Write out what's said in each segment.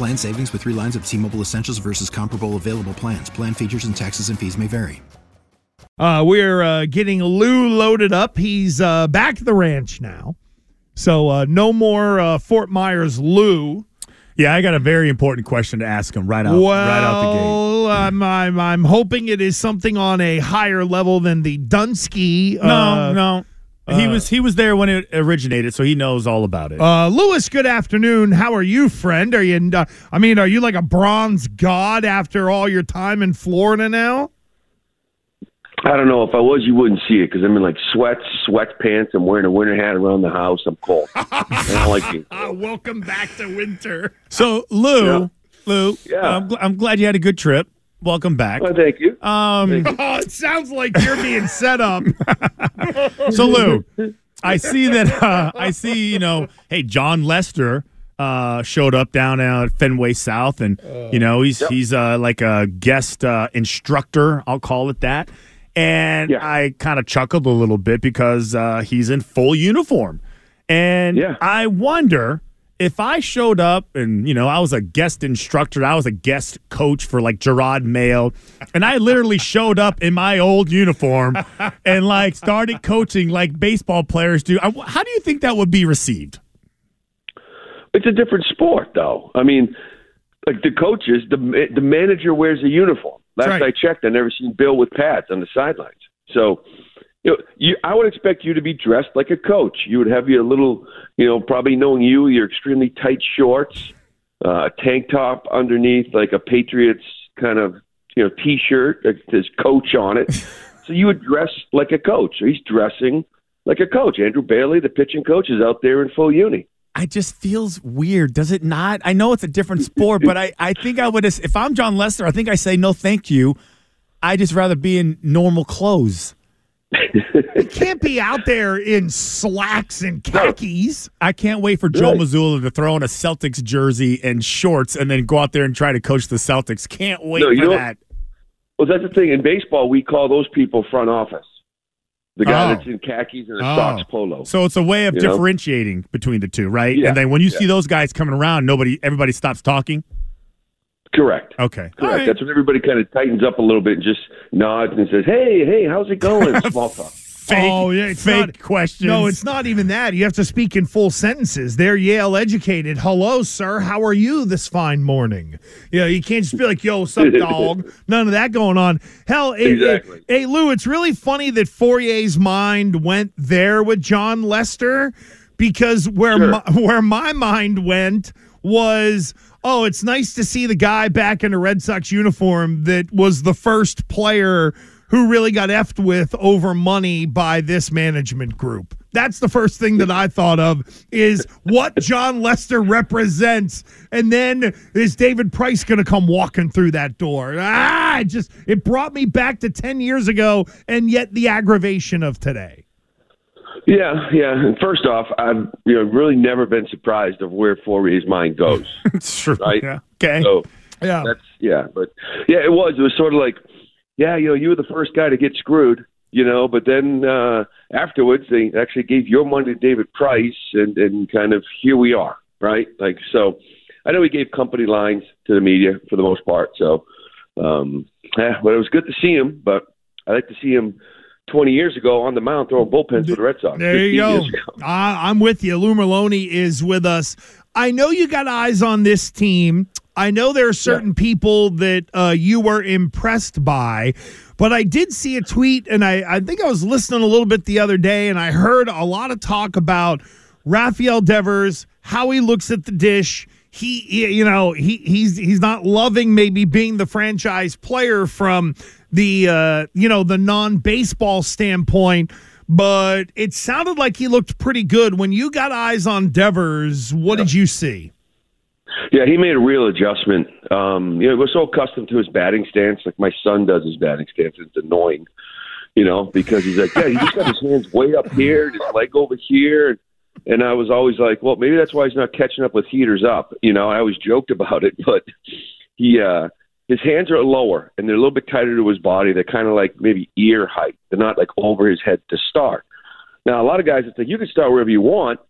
Plan savings with three lines of T Mobile Essentials versus comparable available plans. Plan features and taxes and fees may vary. Uh, we're uh, getting Lou loaded up. He's uh, back at the ranch now. So uh, no more uh, Fort Myers Lou. Yeah, I got a very important question to ask him right out, well, right out the gate. I'm, I'm, I'm hoping it is something on a higher level than the Dunsky. No, no, uh. He was he was there when it originated, so he knows all about it. Uh, Lewis, good afternoon. How are you, friend? Are you? Uh, I mean, are you like a bronze god after all your time in Florida now? I don't know. If I was, you wouldn't see it because I'm in like sweats, sweatpants. I'm wearing a winter hat around the house. I'm cold. I don't like it. Uh, welcome back to winter. so Lou, Yeah. Lou, Yeah. I'm, gl- I'm glad you had a good trip. Welcome back. Well, thank you. Um, Oh, it sounds like you're being set up. so Lou, I see that uh, I see you know, hey, Jon Lester uh, showed up down at Fenway South, and you know he's he's uh, like a guest uh, instructor. I'll call it that. And Yeah. I kind of chuckled a little bit because uh, he's in full uniform, and Yeah. I wonder if I showed up and you know I was a guest instructor, I was a guest coach for like Jerod Mayo, and I literally showed up in my old uniform and like started coaching like baseball players do. I, how do you think that would be received? It's a different sport, though. I mean, like the coaches, the the manager wears a uniform. Last Right. I checked, I never seen Bill with pads on the sidelines. So, you know, you, I would expect you to be dressed like a coach. You would have your little, you know, probably knowing you, your extremely tight shorts, uh, a tank top underneath, like a Patriots kind of, you know, t-shirt that says coach on it. so you would dress like a coach. So he's dressing like a coach. Andrew Bailey, the pitching coach, is out there in full uni. I just feels weird, does it not? I know it's a different sport, but I, I think I would if I'm Jon Lester, I think I say no, thank you. I just rather be in normal clothes. You can't be out there in slacks and khakis. I can't wait for Joe Right. Mazzulla to throw on a Celtics jersey and shorts and then go out there and try to coach the Celtics. Can't wait No, you for know- that. Well, that's the thing. In baseball, we call those people front office. The guy Oh. that's in khakis and a Oh. socks polo. So it's a way of You know? differentiating between the two, right? Yeah, And then when you yeah. see those guys coming around, nobody, everybody stops talking. Correct. Okay, Correct. All right. That's when everybody kind of tightens up a little bit and just nods and says, "Hey, hey, how's it going?" Small talk. fake, Oh, yeah, it's fake not- questions. No, it's not even that. You have to speak in full sentences. They're Yale educated. Hello, sir. How are you this fine morning? You know, you can't just be like, yo, what's up, dog? None of that going on. Hell, hey, Exactly. hey, hey, Lou, it's really funny that Fauria's mind went there with Jon Lester because where Sure. my, where my mind went was oh it's nice to see the guy back in a red sox uniform that was the first player who really got effed with over money by this management group. That's the first thing that i thought of is what jon lester represents. And then is david price going to come walking through that door? Ah it just it brought me back to 10 years ago and yet the aggravation of today Yeah, yeah. And first off, I've you know really never been surprised of where Fauria's mind goes. It's true. Right. Yeah. Okay. So yeah that's yeah, but yeah, it was. It was sort of like, yeah, you know, you were the first guy to get screwed, you know, but then uh afterwards they actually gave your money to David Price and and kind of here we are, right? Like so I know he gave company lines to the media for the most part, so um yeah, but it was good to see him, but I like to see him 20 years ago on the mound throwing bullpens for the Red Sox. There you go. I, I'm with you. Lou Merloni is with us. I know you got eyes on this team. I know there are certain yeah. people that uh, you were impressed by, but I did see a tweet, and I, I think I was listening a little bit the other day, and I heard a lot of talk about Rafael Devers, how he looks at the dish. He, you know, he he's he's not loving maybe being the franchise player from the uh, you know the non baseball standpoint but it sounded like he looked pretty good. When you got eyes on Devers, what did you see? Yeah, he made a real adjustment. Um, you know, we're so accustomed to his batting stance, like my son does his batting stance. It's annoying, you know, because he's like, yeah, he just got his hands way up here, his leg over here. And I was always like, well, maybe that's why he's not catching up with heaters up. You know, I always joked about it, but he, uh, his hands are lower and they're a little bit tighter to his body. They're kind of like maybe ear height. They're not like over his head to start. Now, a lot of guys, it's like you can start wherever you want,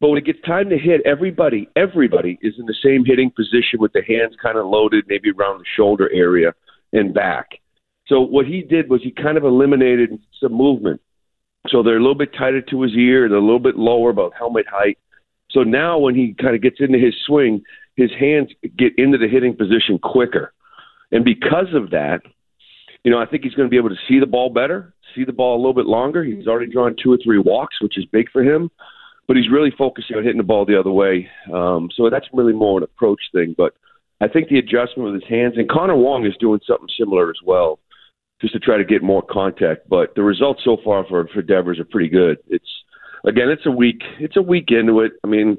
but when it gets time to hit, everybody, everybody is in the same hitting position with the hands kind of loaded, maybe around the shoulder area and back. So what he did was he kind of eliminated some movement. So they're a little bit tighter to his ear, they're a little bit lower about helmet height. So now when he kind of gets into his swing, his hands get into the hitting position quicker. And because of that, you know, I think he's going to be able to see the ball better, see the ball a little bit longer. He's already drawn two or three walks, which is big for him, but he's really focusing on hitting the ball the other way. Um, so that's really more an approach thing. But I think the adjustment with his hands, and Connor Wong is doing something similar as well, just to try to get more contact. But the results so far for for Devers are pretty good. It's again, it's a week, it's a week into it. I mean,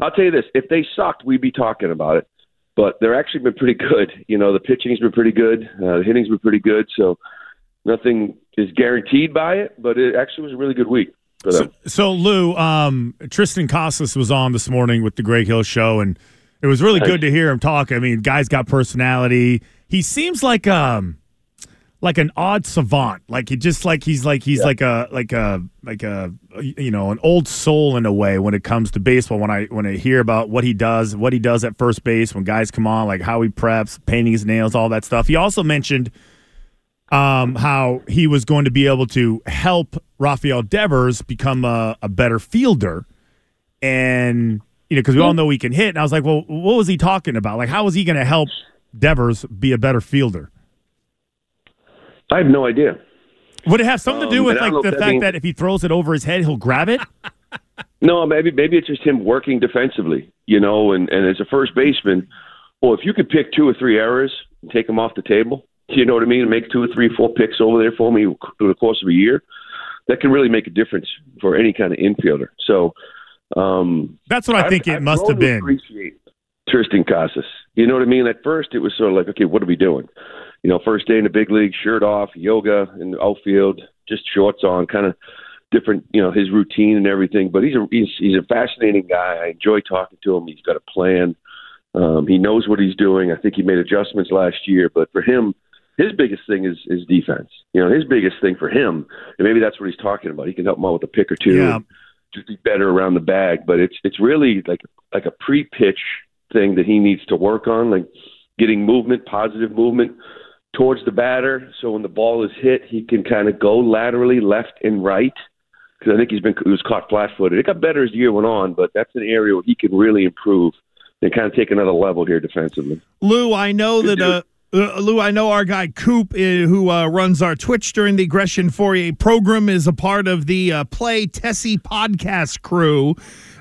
I'll tell you this: if they sucked, we'd be talking about it but they're actually been pretty good. You know, the pitching's been pretty good, uh, the hitting's been pretty good. So nothing is guaranteed by it, but it actually was a really good week. So, so, Lou, um, Triston Casas was on this morning with the Greg Hill Show, and it was really good to hear him talk. I mean, guy's got personality. He seems like um, like an odd savant. Like he just like he's like he's yeah. like a like a like a you know an old soul in a way when it comes to baseball. When I when I hear about what he does, what he does at first base when guys come on, like how he preps, painting his nails, all that stuff. He also mentioned um, how he was going to be able to help Rafael Devers become a, a better fielder, and you know because we all know he can hit. And I was like, well, what was he talking about? Like, how was he going to help Devers be a better fielder? I have no idea. Would it have something to do um, with like the fact means, that if he throws it over his head, he'll grab it? no, maybe maybe it's just him working defensively, you know. And and as a first baseman, well, if you could pick two or three errors and take them off the table, you know what I mean, and make two or three, four picks over there for me through the course of a year, that can really make a difference for any kind of infielder. So um, that's what I think I've, it I've must have been. Appreciate Triston Casas. You know what I mean? At first, it was sort of like, okay, what are we doing? You know, first day in the big league, shirt off, yoga in the outfield, just shorts on, kind of different, you know, his routine and everything. But he's a he's he's a fascinating guy. I enjoy talking to him. He's got a plan. Um, he knows what he's doing. I think he made adjustments last year, but for him, his biggest thing is is defense. You know, his biggest thing for him, and maybe that's what he's talking about. He can help him out with a pick or two, yeah. just be better around the bag. But it's it's really like like a pre-pitch thing that he needs to work on, like getting movement, positive movement towards the batter. So when the ball is hit, he can kind of go laterally left and right. Because I think he's been he was caught flat-footed. It got better as the year went on, but that's an area where he can really improve and kind of take another level here defensively. Lou, I know Good that. Uh, uh, Lou, I know our guy Coop, uh, who uh, runs our Twitch during the Aggression Fauria program, is a part of the uh, Play Tessie podcast crew.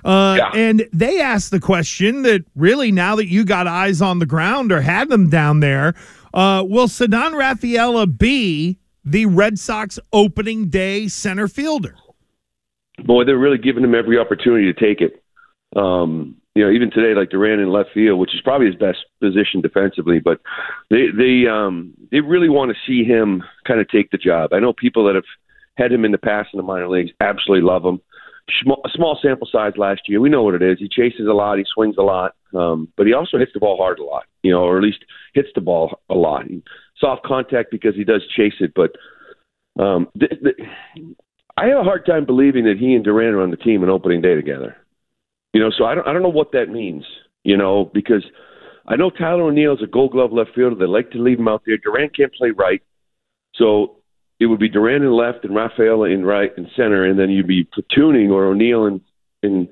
Uh, yeah. And they asked the question that really, now that you got eyes on the ground or had them down there, uh, will Ceddanne Rafaela be the Red Sox opening day center fielder? Boy, they're really giving him every opportunity to take it. Um, you know, even today, like Duran in left field, which is probably his best position defensively, but they they um, they really want to see him kind of take the job. I know people that have had him in the past in the minor leagues absolutely love him. Small, small sample size last year. We know what it is. He chases a lot. He swings a lot. Um, but he also hits the ball hard a lot, you know, or at least hits the ball a lot. Soft contact because he does chase it, but um, th- th- I have a hard time believing that he and Duran are on the team on opening day together. You know, so I don't I don't know what that means. You know, because I know Tyler O'Neill is a Gold Glove left fielder. They like to leave him out there. Duran can't play right, so it would be Duran in left and Rafaela in right and center, and then you'd be platooning or O'Neill in in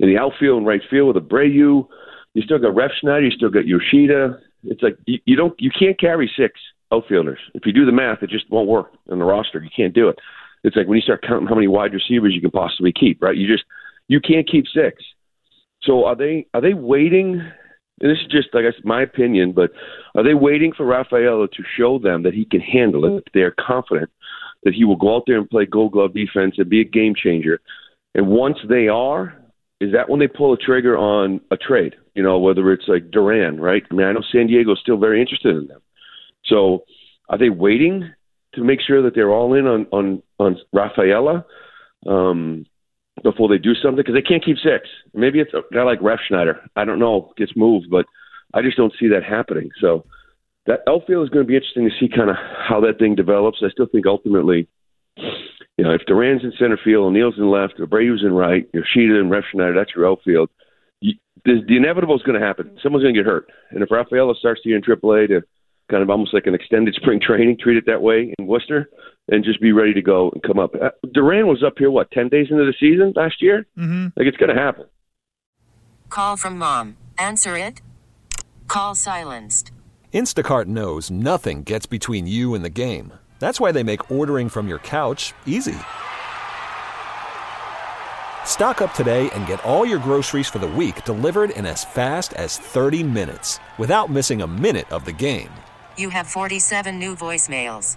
in the outfield and right field with Abreu. You still got Refsnyder. You still got Yoshida. It's like you, you don't you can't carry six outfielders. If you do the math, it just won't work on the roster. You can't do it. It's like when you start counting how many wide receivers you can possibly keep, right? You just you can't keep six. So are they are they waiting? And this is just I said, my opinion, but are they waiting for Rafaela to show them that he can handle it? They're confident that he will go out there and play Gold Glove defense and be a game changer. And once they are, is that when they pull a trigger on a trade? You know, whether it's like Duran, right? I mean, I know San Diego's still very interested in them. So, are they waiting to make sure that they're all in on on on Rafaela um, before they do something? Because they can't keep six. Maybe it's a guy like Refsnyder. I don't know, gets moved, but I just don't see that happening. So that outfield is going to be interesting to see kind of how that thing develops. I still think ultimately, you know, if Duran's in center field, O'Neill's in left, Abreu's in right, Yoshida and Refsnyder, that's your outfield. You, the, the inevitable is going to happen. Someone's going to get hurt, and if Rafaela starts year in AAA to kind of almost like an extended spring training, treat it that way in Worcester, and just be ready to go and come up. Uh, Duran was up here what ten days into the season last year. Mm-hmm. Like it's going to happen. Call from mom. Answer it. Call silenced. Instacart knows nothing gets between you and the game. That's why they make ordering from your couch easy. Stock up today and get all your groceries for the week delivered in as fast as 30 minutes without missing a minute of the game. You have 47 new voicemails.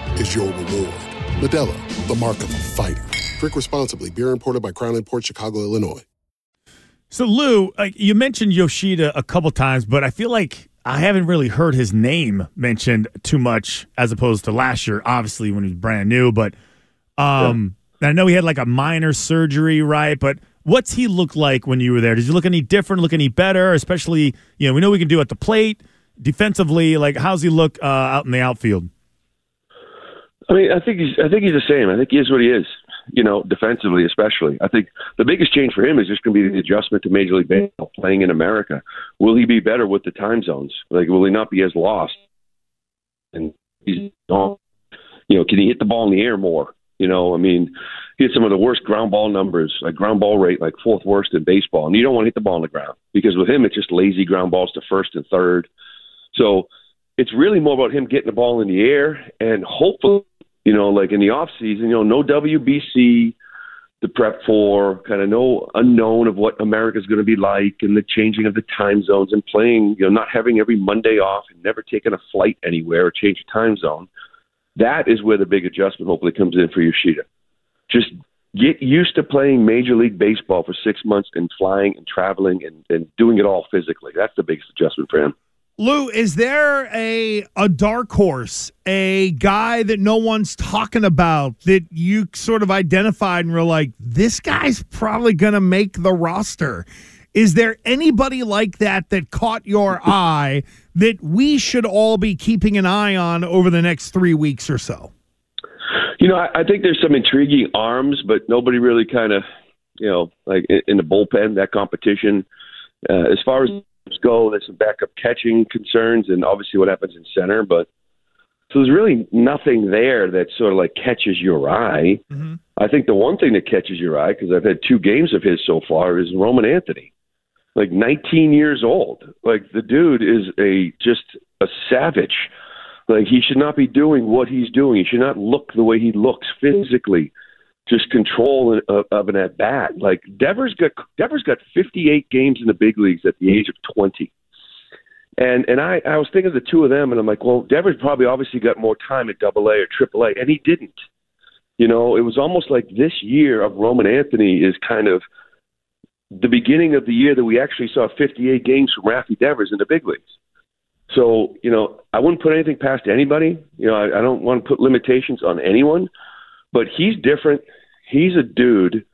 is your reward. Modelo, the mark of a fighter. Drink responsibly. Beer imported by Crown Port Chicago, Illinois. So Lou, like you mentioned Yoshida a couple times, but I feel like I haven't really heard his name mentioned too much as opposed to last year, obviously when he was brand new. But um, yeah. I know he had like a minor surgery, right? But what's he look like when you were there? Does he look any different? Look any better? Especially, you know, we know we can do at the plate defensively. Like, how's he look uh, out in the outfield? I mean, I think he's. I think he's the same. I think he is what he is. You know, defensively, especially. I think the biggest change for him is just going to be the adjustment to Major League Baseball, playing in America. Will he be better with the time zones? Like, will he not be as lost? And he's, you know, can he hit the ball in the air more? You know, I mean, he had some of the worst ground ball numbers, like ground ball rate, like fourth worst in baseball. And you don't want to hit the ball on the ground because with him, it's just lazy ground balls to first and third. So it's really more about him getting the ball in the air and hopefully you know, like in the off season, you know, no WBC to prep for, kind of no unknown of what America's going to be like, and the changing of the time zones, and playing, you know, not having every Monday off, and never taking a flight anywhere or change a time zone. That is where the big adjustment hopefully comes in for Yoshida. Just get used to playing Major League Baseball for six months and flying and traveling and, and doing it all physically. That's the biggest adjustment for him. Lou, is there a a dark horse, a guy that no one's talking about that you sort of identified and were like, this guy's probably going to make the roster? Is there anybody like that that caught your eye that we should all be keeping an eye on over the next three weeks or so? You know, I, I think there's some intriguing arms, but nobody really kind of, you know, like in, in the bullpen, that competition. Uh, as far as go. There's some backup catching concerns, and obviously what happens in center. But so there's really nothing there that sort of like catches your eye. Mm-hmm. I think the one thing that catches your eye, because I've had two games of his so far, is Roman Anthony, like 19 years old. Like the dude is a just a savage. Like he should not be doing what he's doing. He should not look the way he looks physically. Just control of, of an at bat. Like Devers got Devers got 58 games in the big leagues at the age of 20. And and I, I was thinking of the two of them, and I'm like, well, Devers probably obviously got more time at Double A or Triple A, and he didn't. You know, it was almost like this year of Roman Anthony is kind of the beginning of the year that we actually saw 58 games from Rafi Devers in the big leagues. So, you know, I wouldn't put anything past anybody. You know, I, I don't want to put limitations on anyone, but he's different. He's a dude,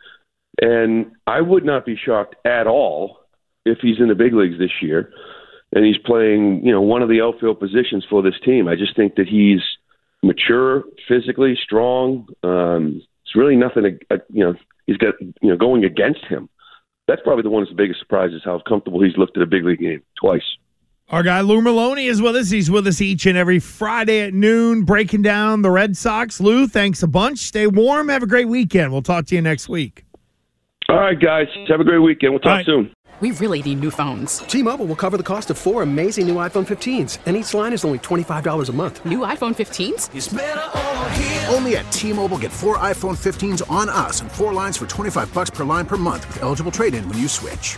and I would not be shocked at all if he's in the big leagues this year and he's playing, you know, one of the outfield positions for this team. I just think that he's mature, physically strong. Um, it's really nothing, uh, you know, he's got, you know, going against him. That's probably the one that's the biggest surprise is how comfortable he's looked at a big league game twice. Our guy Lou Merloni is with us. He's with us each and every Friday at noon, breaking down the Red Sox. Lou, thanks a bunch. Stay warm. Have a great weekend. We'll talk to you next week. All right, guys. Have a great weekend. We'll talk right. soon. We really need new phones. T-Mobile will cover the cost of four amazing new iPhone 15s, and each line is only $25 a month. New iPhone 15s? Only at T-Mobile get four iPhone 15s on us and four lines for 25 bucks per line per month with eligible trade-in when you switch.